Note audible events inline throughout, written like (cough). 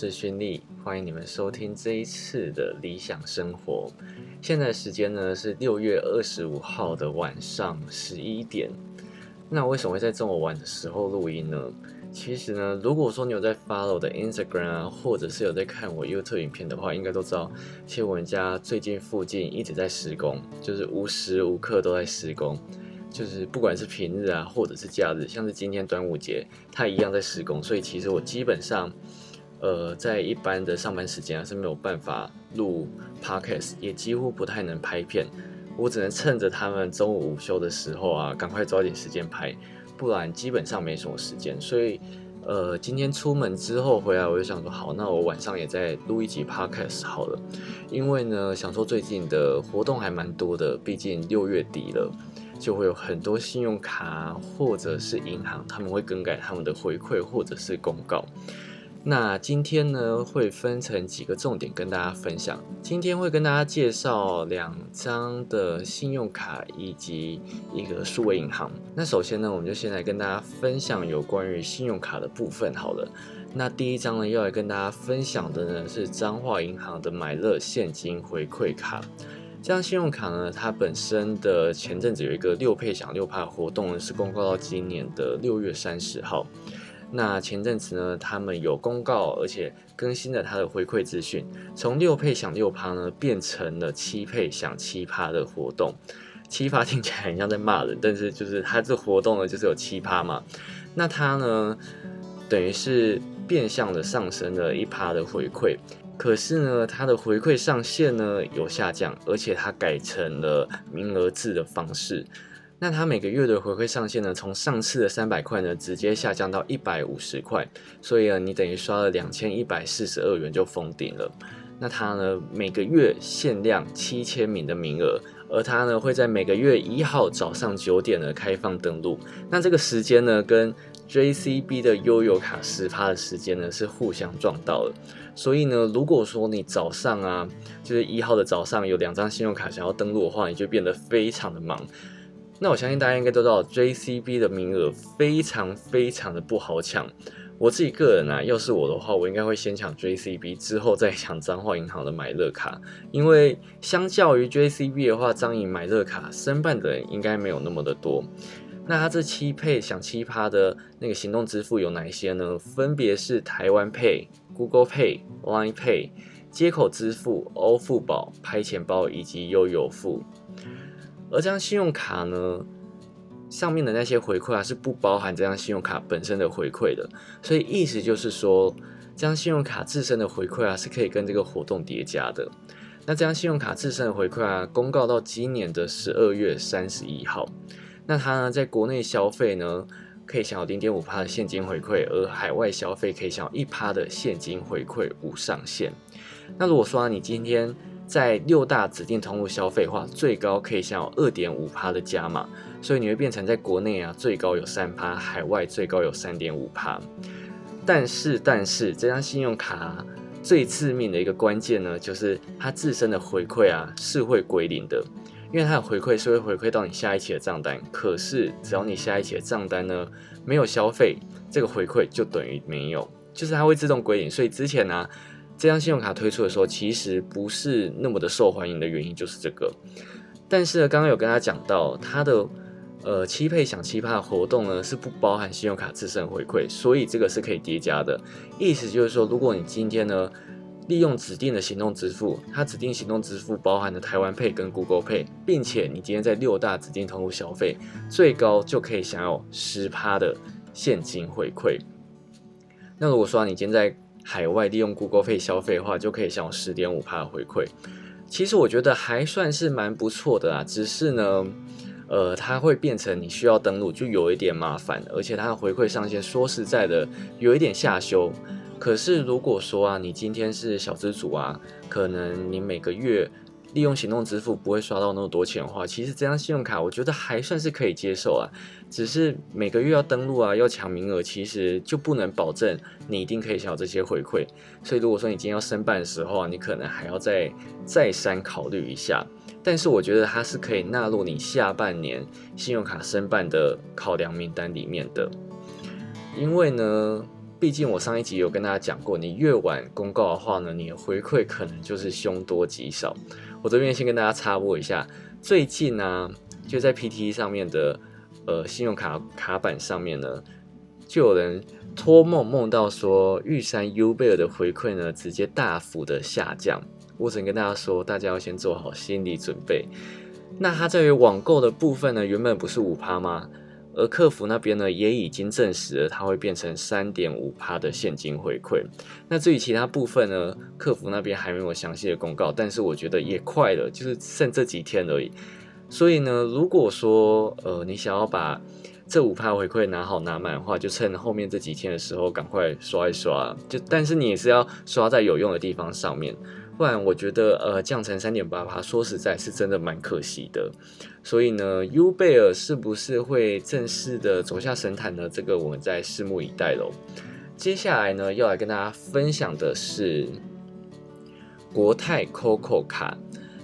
是勋利，欢迎你们收听这一次的理想生活。现在时间呢是六月二十五号的晚上十一点。那为什么会在这么晚的时候录音呢？其实呢，如果说你有在 follow 的 Instagram 啊，或者是有在看我 YouTube 影片的话，应该都知道，其实我们家最近附近一直在施工，就是无时无刻都在施工，就是不管是平日啊，或者是假日，像是今天端午节，它一样在施工，所以其实我基本上。呃，在一般的上班时间啊是没有办法录 podcast，也几乎不太能拍片。我只能趁着他们中午午休的时候啊，赶快抓紧时间拍，不然基本上没什么时间。所以，呃，今天出门之后回来，我就想说，好，那我晚上也再录一集 podcast 好了。因为呢，想说最近的活动还蛮多的，毕竟六月底了，就会有很多信用卡或者是银行他们会更改他们的回馈或者是公告。那今天呢，会分成几个重点跟大家分享。今天会跟大家介绍两张的信用卡以及一个数位银行。那首先呢，我们就先来跟大家分享有关于信用卡的部分。好了，那第一张呢，要来跟大家分享的呢是彰化银行的买乐现金回馈卡。这张信用卡呢，它本身的前阵子有一个六配享六趴活动，是公告到今年的六月三十号。那前阵子呢，他们有公告，而且更新了它的回馈资讯，从六配享六趴呢，变成了七配享七趴的活动。七趴听起来很像在骂人，但是就是它这活动呢，就是有七趴嘛。那它呢，等于是变相的上升了一趴的回馈，可是呢，它的回馈上限呢有下降，而且它改成了名额制的方式。那它每个月的回馈上限呢，从上次的三百块呢，直接下降到一百五十块，所以呢，你等于刷了两千一百四十二元就封顶了。那它呢，每个月限量七千名的名额，而它呢，会在每个月一号早上九点呢开放登录。那这个时间呢，跟 JCB 的悠游卡十趴的时间呢是互相撞到的。所以呢，如果说你早上啊，就是一号的早上有两张信用卡想要登录的话，你就变得非常的忙。那我相信大家应该都知道，JCB 的名额非常非常的不好抢。我自己个人啊，要是我的话，我应该会先抢 JCB，之后再抢彰化银行的买乐卡。因为相较于 JCB 的话，彰银买乐卡申办的人应该没有那么的多。那它这七配享七趴的那个行动支付有哪一些呢？分别是台湾 Pay、Google Pay、Line Pay、接口支付、欧付宝、拍钱包以及悠游付。而这张信用卡呢，上面的那些回馈啊，是不包含这张信用卡本身的回馈的。所以意思就是说，这张信用卡自身的回馈啊，是可以跟这个活动叠加的。那这张信用卡自身的回馈啊，公告到今年的十二月三十一号。那它呢，在国内消费呢，可以享有零点五趴的现金回馈，而海外消费可以享有一趴的现金回馈，无上限。那如果说你今天在六大指定通路消费话，最高可以享有二点五趴的加码，所以你会变成在国内啊最高有三趴，海外最高有三点五趴。但是但是这张信用卡最致命的一个关键呢，就是它自身的回馈啊是会归零的，因为它的回馈是会回馈到你下一期的账单。可是只要你下一期的账单呢没有消费，这个回馈就等于没有，就是它会自动归零。所以之前呢。这张信用卡推出的时候，其实不是那么的受欢迎的原因就是这个。但是呢，刚刚有跟他讲到，它的呃七配享七趴的活动呢是不包含信用卡自身回馈，所以这个是可以叠加的。意思就是说，如果你今天呢利用指定的行动支付，它指定行动支付包含的台湾配跟 Google Pay，并且你今天在六大指定通路消费，最高就可以享有十趴的现金回馈。那如果说你今天在海外利用 Google Pay 消费的话，就可以享有十点五帕的回馈。其实我觉得还算是蛮不错的啦，只是呢，呃，它会变成你需要登录，就有一点麻烦，而且它的回馈上限，说实在的，有一点下修。可是如果说啊，你今天是小资主啊，可能你每个月。利用行动支付不会刷到那么多钱的话，其实这张信用卡我觉得还算是可以接受啊。只是每个月要登录啊，要抢名额，其实就不能保证你一定可以享有这些回馈。所以如果说你今天要申办的时候啊，你可能还要再再三考虑一下。但是我觉得它是可以纳入你下半年信用卡申办的考量名单里面的，因为呢。毕竟我上一集有跟大家讲过，你越晚公告的话呢，你的回馈可能就是凶多吉少。我这边先跟大家插播一下，最近呢，就在 PTT 上面的呃信用卡卡板上面呢，就有人托梦梦到说玉山 U 贝尔的回馈呢，直接大幅的下降。我只能跟大家说，大家要先做好心理准备。那它在于网购的部分呢，原本不是五趴吗？而客服那边呢，也已经证实了，它会变成三点五趴的现金回馈。那至于其他部分呢，客服那边还没有详细的公告，但是我觉得也快了，就是剩这几天而已。所以呢，如果说呃你想要把这五趴回馈拿好拿满的话，就趁后面这几天的时候赶快刷一刷。就但是你也是要刷在有用的地方上面。不然我觉得，呃，降成三点八趴，说实在是真的蛮可惜的。所以呢，U 贝尔是不是会正式的走下神坛呢？这个我们再拭目以待喽。接下来呢，要来跟大家分享的是国泰 COCO 卡。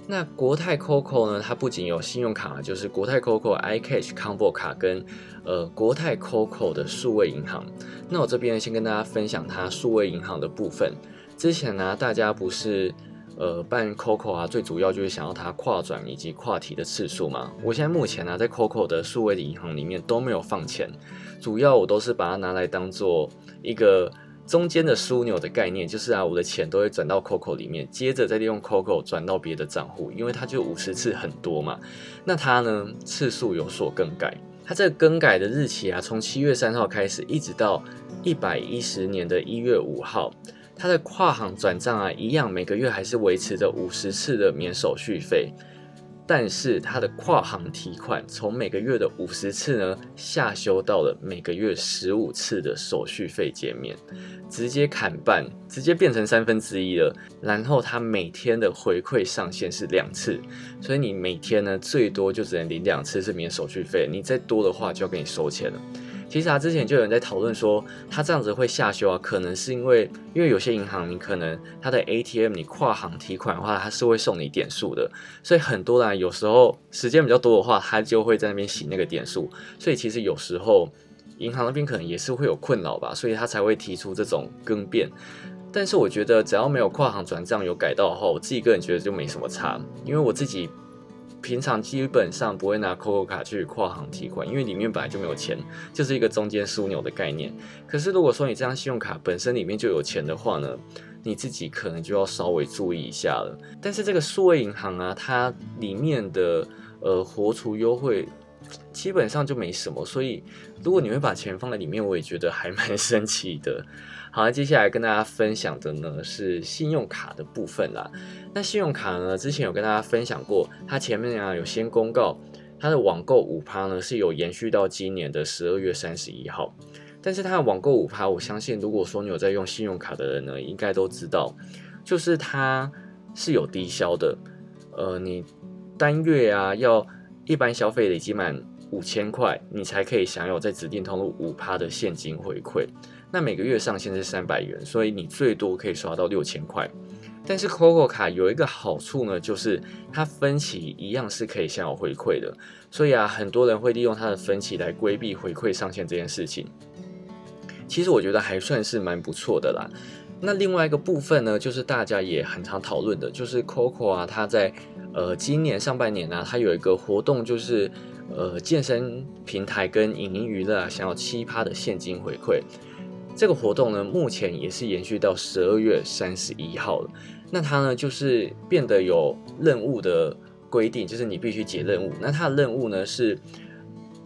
那国泰 COCO 呢，它不仅有信用卡，就是国泰 COCO iCash Combo 卡跟呃国泰 COCO 的数位银行。那我这边先跟大家分享它数位银行的部分。之前呢，大家不是呃办 COCO 啊，最主要就是想要它跨转以及跨提的次数嘛。我现在目前呢，在 COCO 的数位的银行里面都没有放钱，主要我都是把它拿来当做一个中间的枢纽的概念，就是啊，我的钱都会转到 COCO 里面，接着再利用 COCO 转到别的账户，因为它就五十次很多嘛。那它呢次数有所更改，它这个更改的日期啊，从七月三号开始，一直到一百一十年的一月五号。它的跨行转账啊，一样每个月还是维持着五十次的免手续费，但是它的跨行提款从每个月的五十次呢，下修到了每个月十五次的手续费减免，直接砍半，直接变成三分之一了。然后它每天的回馈上限是两次，所以你每天呢最多就只能领两次是免手续费，你再多的话就要给你收钱了。其实他，之前就有人在讨论说，他这样子会下修啊，可能是因为因为有些银行你可能它的 ATM 你跨行提款的话，它是会送你点数的，所以很多人有时候时间比较多的话，他就会在那边洗那个点数，所以其实有时候银行那边可能也是会有困扰吧，所以他才会提出这种更变。但是我觉得只要没有跨行转账有改到的话，我自己个人觉得就没什么差，因为我自己。平常基本上不会拿 COCO 卡去跨行提款，因为里面本来就没有钱，就是一个中间枢纽的概念。可是如果说你这张信用卡本身里面就有钱的话呢，你自己可能就要稍微注意一下了。但是这个数位银行啊，它里面的呃活储优惠基本上就没什么，所以如果你会把钱放在里面，我也觉得还蛮 (laughs) 神奇的。好，接下来跟大家分享的呢是信用卡的部分啦。那信用卡呢，之前有跟大家分享过，它前面啊有先公告，它的网购五趴呢是有延续到今年的十二月三十一号。但是它的网购五趴，我相信如果说你有在用信用卡的人呢，应该都知道，就是它是有低消的。呃，你单月啊要一般消费累积满五千块，你才可以享有在指定通路五趴的现金回馈。那每个月上限是三百元，所以你最多可以刷到六千块。但是 COCO 卡有一个好处呢，就是它分期一样是可以享有回馈的。所以啊，很多人会利用它的分期来规避回馈上限这件事情。其实我觉得还算是蛮不错的啦。那另外一个部分呢，就是大家也很常讨论的，就是 COCO 啊，它在呃今年上半年呢，它有一个活动，就是呃健身平台跟影音娱乐啊，享有七趴的现金回馈。这个活动呢，目前也是延续到十二月三十一号了。那它呢，就是变得有任务的规定，就是你必须解任务。那它的任务呢是，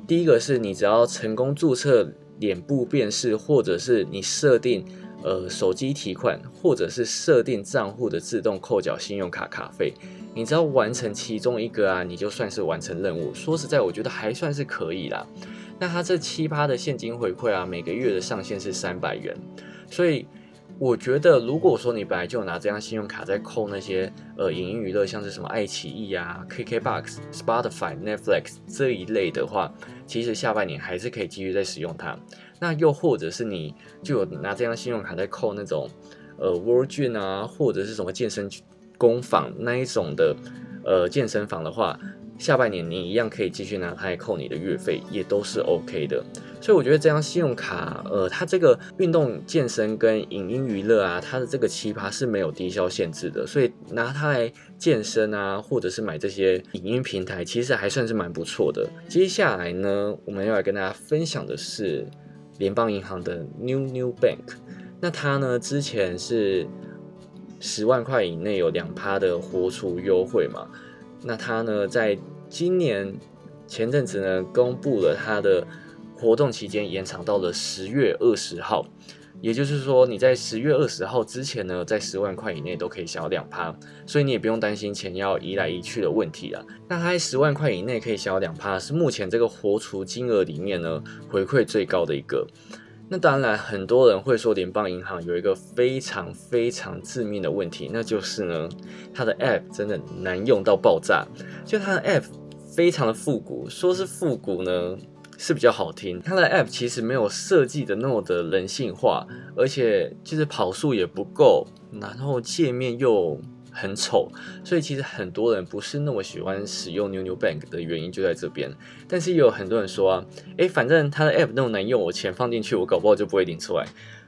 第一个是你只要成功注册脸部辨识，或者是你设定呃手机提款，或者是设定账户的自动扣缴信用卡卡费，你只要完成其中一个啊，你就算是完成任务。说实在，我觉得还算是可以啦。那它这七八的现金回馈啊，每个月的上限是三百元，所以我觉得，如果说你本来就拿这张信用卡在扣那些呃影音娱乐，像是什么爱奇艺啊、KKBOX、Spotify、Netflix 这一类的话，其实下半年还是可以继续再使用它。那又或者是你就有拿这张信用卡在扣那种呃 World Gym 啊，或者是什么健身工坊那一种的呃健身房的话。下半年你一样可以继续拿它来扣你的月费，也都是 OK 的。所以我觉得这张信用卡，呃，它这个运动健身跟影音娱乐啊，它的这个奇葩是没有低消限制的，所以拿它来健身啊，或者是买这些影音平台，其实还算是蛮不错的。接下来呢，我们要来跟大家分享的是联邦银行的 New New Bank，那它呢之前是十万块以内有两趴的活出优惠嘛，那它呢在今年前阵子呢公布了它的。活动期间延长到了十月二十号，也就是说，你在十月二十号之前呢，在十万块以内都可以小两趴，所以你也不用担心钱要移来移去的问题了。那它十万块以内可以小两趴，是目前这个活储金额里面呢回馈最高的一个。那当然，很多人会说联邦银行有一个非常非常致命的问题，那就是呢，它的 App 真的难用到爆炸，就它的 App 非常的复古，说是复古呢。是比较好听，它的 App 其实没有设计的那么的人性化，而且就是跑速也不够，然后界面又很丑，所以其实很多人不是那么喜欢使用 New New Bank 的原因就在这边。但是也有很多人说啊，诶，反正它的 App 那么难用，我钱放进去，我搞不好就不会领出来。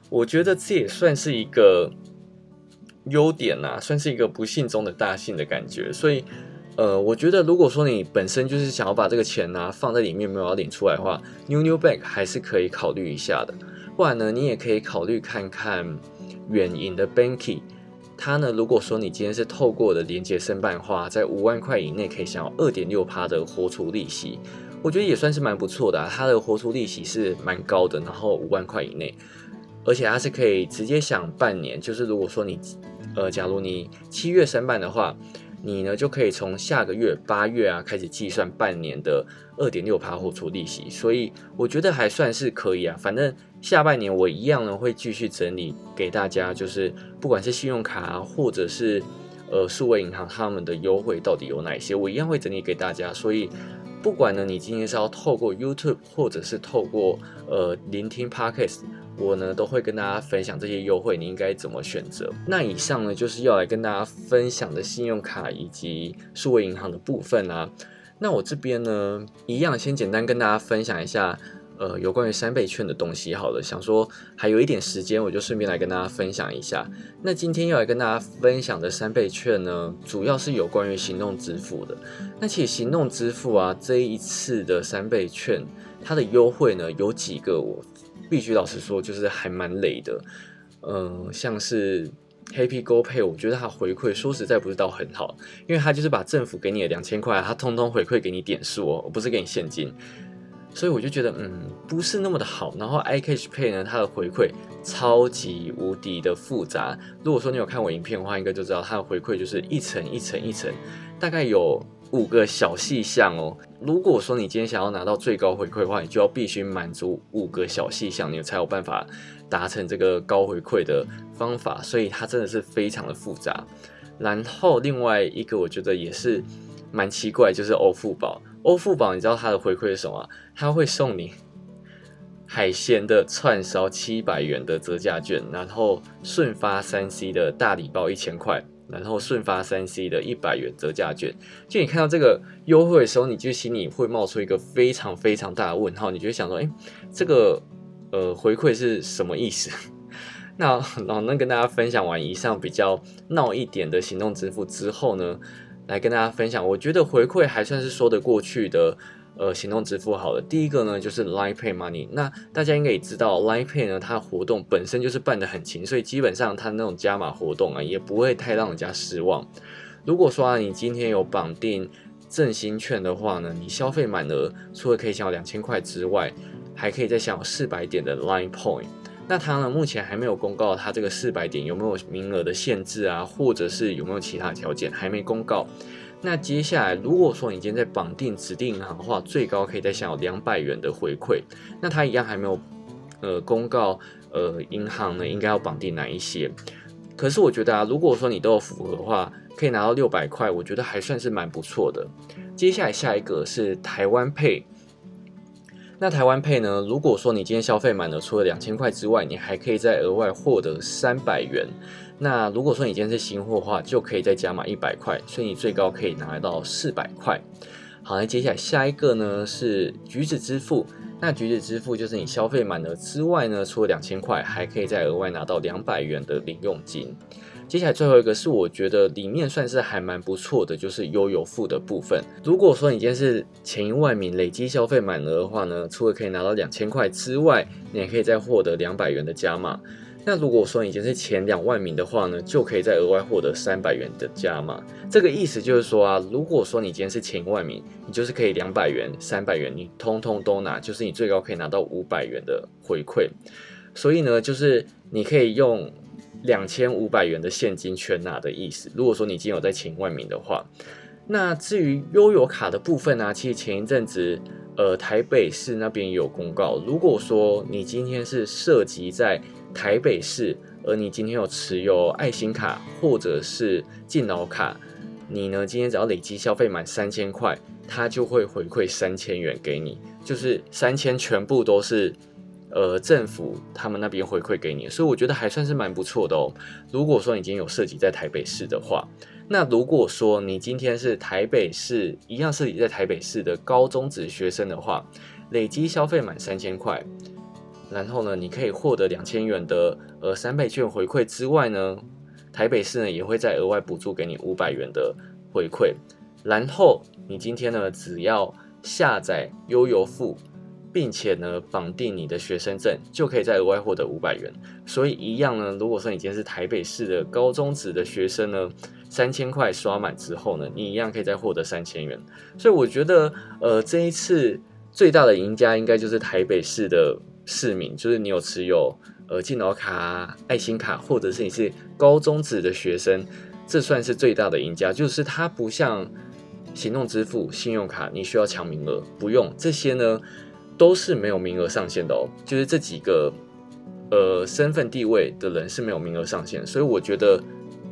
我觉得这也算是一个优点呐，算是一个不幸中的大幸的感觉，所以。呃，我觉得如果说你本身就是想要把这个钱呢放在里面，没有要领出来的话，New New Bank 还是可以考虑一下的。不然呢，你也可以考虑看看远银的 Banky，它呢，如果说你今天是透过的连接申办的话，在五万块以内可以享有二点六趴的活出利息，我觉得也算是蛮不错的。它的活出利息是蛮高的，然后五万块以内，而且它是可以直接享半年，就是如果说你呃，假如你七月申办的话。你呢就可以从下个月八月啊开始计算半年的二点六趴或出利息，所以我觉得还算是可以啊。反正下半年我一样呢会继续整理给大家，就是不管是信用卡啊，或者是呃数位银行他们的优惠到底有哪些，我一样会整理给大家。所以不管呢你今天是要透过 YouTube 或者是透过呃聆听 Podcast。我呢都会跟大家分享这些优惠，你应该怎么选择。那以上呢就是要来跟大家分享的信用卡以及数位银行的部分啊。那我这边呢一样先简单跟大家分享一下，呃，有关于三倍券的东西。好了，想说还有一点时间，我就顺便来跟大家分享一下。那今天要来跟大家分享的三倍券呢，主要是有关于行动支付的。那其实行动支付啊，这一次的三倍券，它的优惠呢有几个我。必须老实说，就是还蛮累的。嗯，像是 Happy Go Pay，我觉得它回馈说实在不是到很好，因为它就是把政府给你的两千块，它通通回馈给你点数哦，不是给你现金。所以我就觉得，嗯，不是那么的好。然后 iCash Pay 呢，它的回馈超级无敌的复杂。如果说你有看我影片的话，应该就知道它的回馈就是一层一层一层，大概有。五个小细项哦。如果说你今天想要拿到最高回馈的话，你就要必须满足五个小细项，你才有办法达成这个高回馈的方法。所以它真的是非常的复杂。然后另外一个我觉得也是蛮奇怪，就是欧付宝。欧付宝你知道它的回馈是什么？它会送你海鲜的串烧七百元的折价券，然后顺发三 C 的大礼包一千块。然后顺发三 C 的一百元折价券，就你看到这个优惠的时候，你就心里会冒出一个非常非常大的问号，你就会想说，哎，这个呃回馈是什么意思？(laughs) 那老能跟大家分享完以上比较闹一点的行动支付之后呢，来跟大家分享，我觉得回馈还算是说得过去的。呃，行动支付好了，第一个呢就是 Line Pay Money。那大家应该也知道，Line Pay 呢，它活动本身就是办得很勤，所以基本上它那种加码活动啊，也不会太让人家失望。如果说啊，你今天有绑定振兴券的话呢，你消费满额，除了可以享有两千块之外，还可以再享有四百点的 Line Point。那它呢，目前还没有公告它这个四百点有没有名额的限制啊，或者是有没有其他条件，还没公告。那接下来，如果说你今天在绑定指定银行的话，最高可以再享有两百元的回馈。那它一样还没有，呃，公告，呃，银行呢应该要绑定哪一些？可是我觉得啊，如果说你都有符合的话，可以拿到六百块，我觉得还算是蛮不错的。接下来下一个是台湾配。那台湾配呢？如果说你今天消费满了，除了两千块之外，你还可以再额外获得三百元。那如果说你今天是新货的话，就可以再加码一百块，所以你最高可以拿到四百块。好，那接下来下一个呢是橘子支付。那橘子支付就是你消费满额之外呢，除了两千块，还可以再额外拿到两百元的零用金。接下来最后一个是我觉得里面算是还蛮不错的，就是悠游付的部分。如果说你今天是前一万名累积消费满额的话呢，除了可以拿到两千块之外，你也可以再获得两百元的加码。那如果说你已经是前两万名的话呢，就可以再额外获得三百元的加码。这个意思就是说啊，如果说你今天是前一万名，你就是可以两百元、三百元，你通通都拿，就是你最高可以拿到五百元的回馈。所以呢，就是你可以用两千五百元的现金全拿的意思。如果说你今天有在前万名的话，那至于悠游卡的部分呢，其实前一阵子呃台北市那边有公告，如果说你今天是涉及在台北市，而你今天有持有爱心卡或者是敬老卡，你呢今天只要累积消费满三千块，它就会回馈三千元给你，就是三千全部都是呃政府他们那边回馈给你，所以我觉得还算是蛮不错的哦。如果说你今天有涉及在台北市的话，那如果说你今天是台北市一样涉及在台北市的高中职学生的话，累积消费满三千块。然后呢，你可以获得两千元的呃三倍券回馈之外呢，台北市呢也会再额外补助给你五百元的回馈。然后你今天呢只要下载悠游付，并且呢绑定你的学生证，就可以再额外获得五百元。所以一样呢，如果说你今天是台北市的高中职的学生呢，三千块刷满之后呢，你一样可以再获得三千元。所以我觉得呃这一次最大的赢家应该就是台北市的。市民就是你有持有呃敬老卡、爱心卡，或者是你是高中职的学生，这算是最大的赢家。就是它不像行动支付、信用卡，你需要抢名额，不用这些呢，都是没有名额上限的哦。就是这几个呃身份地位的人是没有名额上限，所以我觉得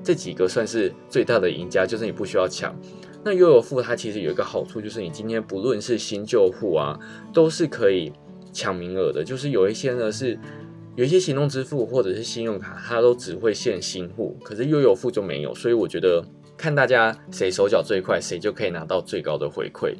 这几个算是最大的赢家，就是你不需要抢。那悠游付它其实有一个好处，就是你今天不论是新旧户啊，都是可以。抢名额的，就是有一些呢是有一些行动支付或者是信用卡，它都只会限新户，可是悠游付就没有，所以我觉得看大家谁手脚最快，谁就可以拿到最高的回馈。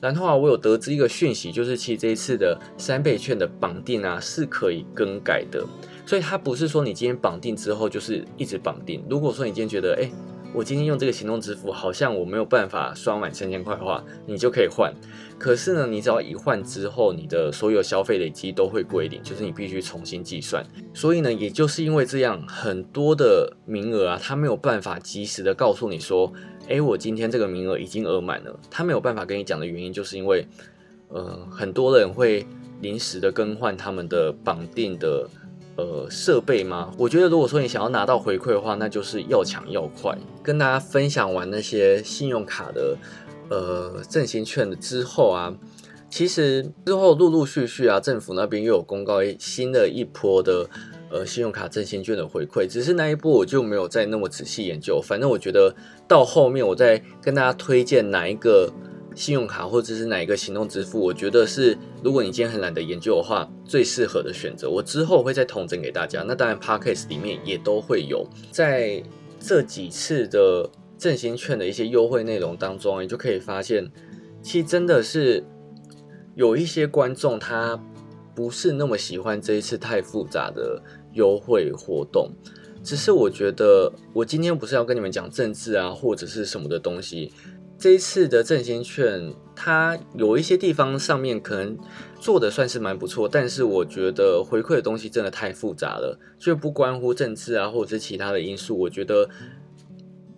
然后啊，我有得知一个讯息，就是其实这一次的三倍券的绑定啊是可以更改的，所以它不是说你今天绑定之后就是一直绑定。如果说你今天觉得哎。我今天用这个行动支付，好像我没有办法刷满三千块的话，你就可以换。可是呢，你只要一换之后，你的所有消费累积都会归零，就是你必须重新计算。所以呢，也就是因为这样，很多的名额啊，他没有办法及时的告诉你说，哎，我今天这个名额已经额满了。他没有办法跟你讲的原因，就是因为，呃，很多人会临时的更换他们的绑定的。呃，设备吗？我觉得如果说你想要拿到回馈的话，那就是要抢要快。跟大家分享完那些信用卡的呃振兴券的之后啊，其实之后陆陆续续啊，政府那边又有公告新的一波的呃信用卡振兴券的回馈，只是那一波我就没有再那么仔细研究。反正我觉得到后面我再跟大家推荐哪一个。信用卡或者是哪一个行动支付，我觉得是如果你今天很懒得研究的话，最适合的选择。我之后会再统整给大家。那当然，Parkcase 里面也都会有，在这几次的振兴券的一些优惠内容当中，你就可以发现，其实真的是有一些观众他不是那么喜欢这一次太复杂的优惠活动。只是我觉得，我今天不是要跟你们讲政治啊，或者是什么的东西。这一次的振兴券，它有一些地方上面可能做的算是蛮不错，但是我觉得回馈的东西真的太复杂了，就不关乎政治啊，或者是其他的因素。我觉得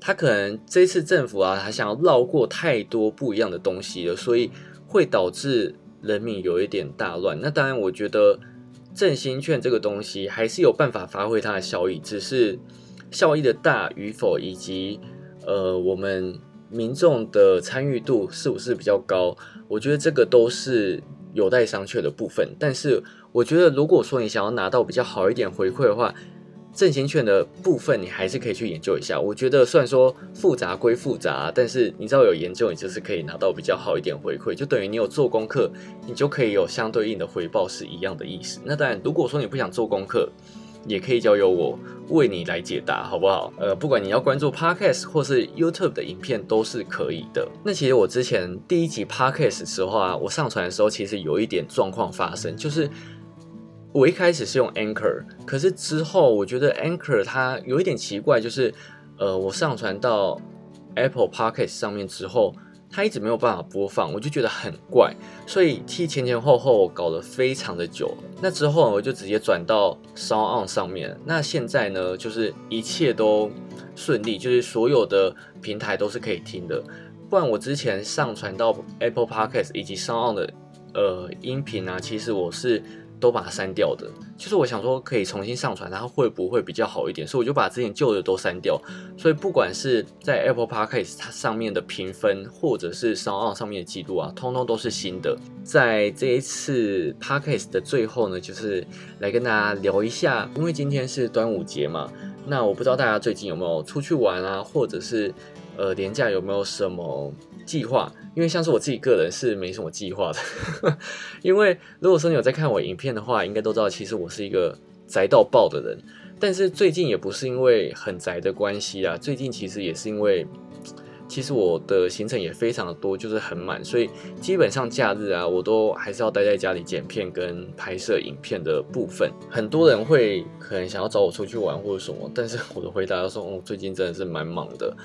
他可能这次政府啊，他想要绕过太多不一样的东西了，所以会导致人民有一点大乱。那当然，我觉得振兴券这个东西还是有办法发挥它的效益，只是效益的大与否，以及呃我们。民众的参与度是不是比较高？我觉得这个都是有待商榷的部分。但是，我觉得如果说你想要拿到比较好一点回馈的话，振兴券的部分你还是可以去研究一下。我觉得虽然说复杂归复杂，但是你知道有研究，你就是可以拿到比较好一点回馈，就等于你有做功课，你就可以有相对应的回报是一样的意思。那当然，如果说你不想做功课，也可以交由我为你来解答，好不好？呃，不管你要关注 Podcast 或是 YouTube 的影片都是可以的。那其实我之前第一集 Podcast 的时候啊，我上传的时候其实有一点状况发生，就是我一开始是用 Anchor，可是之后我觉得 Anchor 它有一点奇怪，就是呃，我上传到 Apple Podcast 上面之后。它一直没有办法播放，我就觉得很怪，所以替前前后后搞了非常的久。那之后我就直接转到 Sound On 上面。那现在呢，就是一切都顺利，就是所有的平台都是可以听的。不然我之前上传到 Apple Podcast 以及 Sound On 的呃音频啊，其实我是。都把它删掉的，就是我想说可以重新上传，然后会不会比较好一点？所以我就把之前旧的都删掉。所以不管是在 Apple Podcast 它上面的评分，或者是 Sound 上面的记录啊，通通都是新的。在这一次 Podcast 的最后呢，就是来跟大家聊一下，因为今天是端午节嘛，那我不知道大家最近有没有出去玩啊，或者是呃年假有没有什么计划？因为像是我自己个人是没什么计划的，(laughs) 因为如果说你有在看我影片的话，应该都知道，其实我是一个宅到爆的人。但是最近也不是因为很宅的关系啊，最近其实也是因为，其实我的行程也非常的多，就是很满，所以基本上假日啊，我都还是要待在家里剪片跟拍摄影片的部分。很多人会可能想要找我出去玩或者什么，但是我的回答说，哦，最近真的是蛮忙的。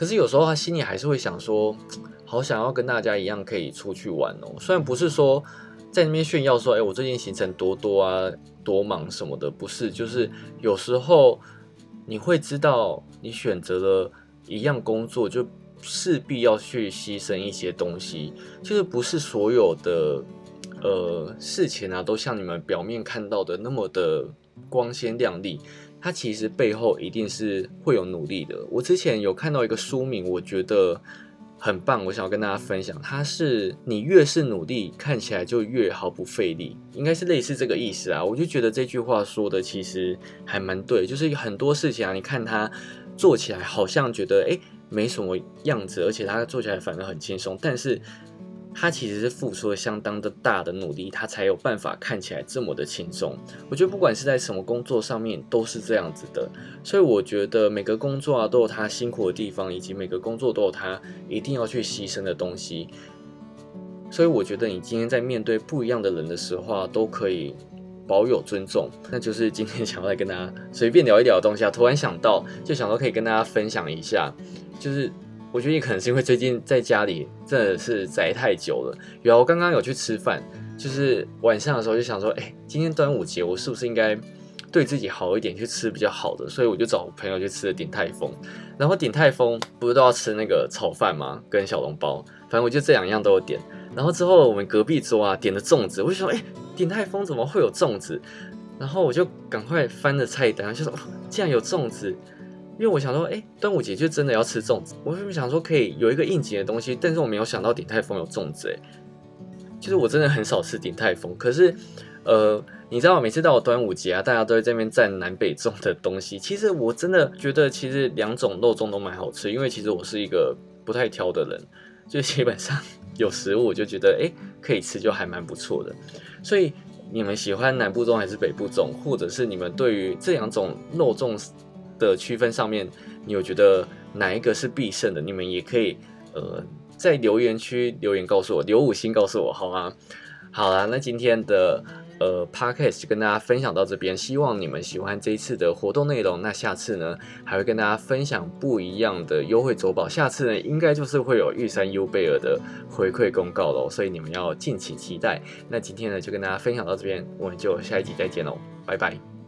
可是有时候他心里还是会想说。(tsk) 好想要跟大家一样可以出去玩哦，虽然不是说在那边炫耀说，哎，我最近行程多多啊，多忙什么的，不是，就是有时候你会知道，你选择了一样工作，就势必要去牺牲一些东西，就是不是所有的呃事情啊，都像你们表面看到的那么的光鲜亮丽，它其实背后一定是会有努力的。我之前有看到一个书名，我觉得。很棒，我想要跟大家分享，它是你越是努力，看起来就越毫不费力，应该是类似这个意思啊。我就觉得这句话说的其实还蛮对，就是很多事情啊，你看他做起来好像觉得诶没什么样子，而且他做起来反而很轻松，但是。他其实是付出了相当的大的努力，他才有办法看起来这么的轻松。我觉得不管是在什么工作上面都是这样子的，所以我觉得每个工作啊都有他辛苦的地方，以及每个工作都有他一定要去牺牲的东西。所以我觉得你今天在面对不一样的人的时候啊，都可以保有尊重。那就是今天想要来跟大家随便聊一聊的东西啊，突然想到就想到可以跟大家分享一下，就是。我觉得也可能是因为最近在家里真的是宅太久了。有我刚刚有去吃饭，就是晚上的时候就想说，哎，今天端午节，我是不是应该对自己好一点，去吃比较好的？所以我就找朋友去吃了鼎泰丰。然后鼎泰丰不是都要吃那个炒饭吗？跟小笼包，反正我就这两样都有点。然后之后我们隔壁桌啊点了粽子，我就说，哎，鼎泰丰怎么会有粽子？然后我就赶快翻了菜单，就说，竟然有粽子。因为我想说，哎，端午节就真的要吃粽子。我是想说可以有一个应景的东西，但是我没有想到鼎泰丰有粽子。哎，其实我真的很少吃鼎泰丰，可是，呃，你知道，每次到了端午节啊，大家都在这边蘸南北粽的东西。其实我真的觉得，其实两种肉粽都蛮好吃。因为其实我是一个不太挑的人，就基本上 (laughs) 有食物我就觉得，哎，可以吃就还蛮不错的。所以你们喜欢南部粽还是北部粽，或者是你们对于这两种肉粽？的区分上面，你有觉得哪一个是必胜的？你们也可以呃在留言区留言告诉我，留五星告诉我好吗？好啦，那今天的呃 podcast 就跟大家分享到这边，希望你们喜欢这一次的活动内容。那下次呢还会跟大家分享不一样的优惠走宝，下次呢应该就是会有玉山优贝尔的回馈公告喽，所以你们要敬请期待。那今天呢就跟大家分享到这边，我们就下一集再见喽，拜拜。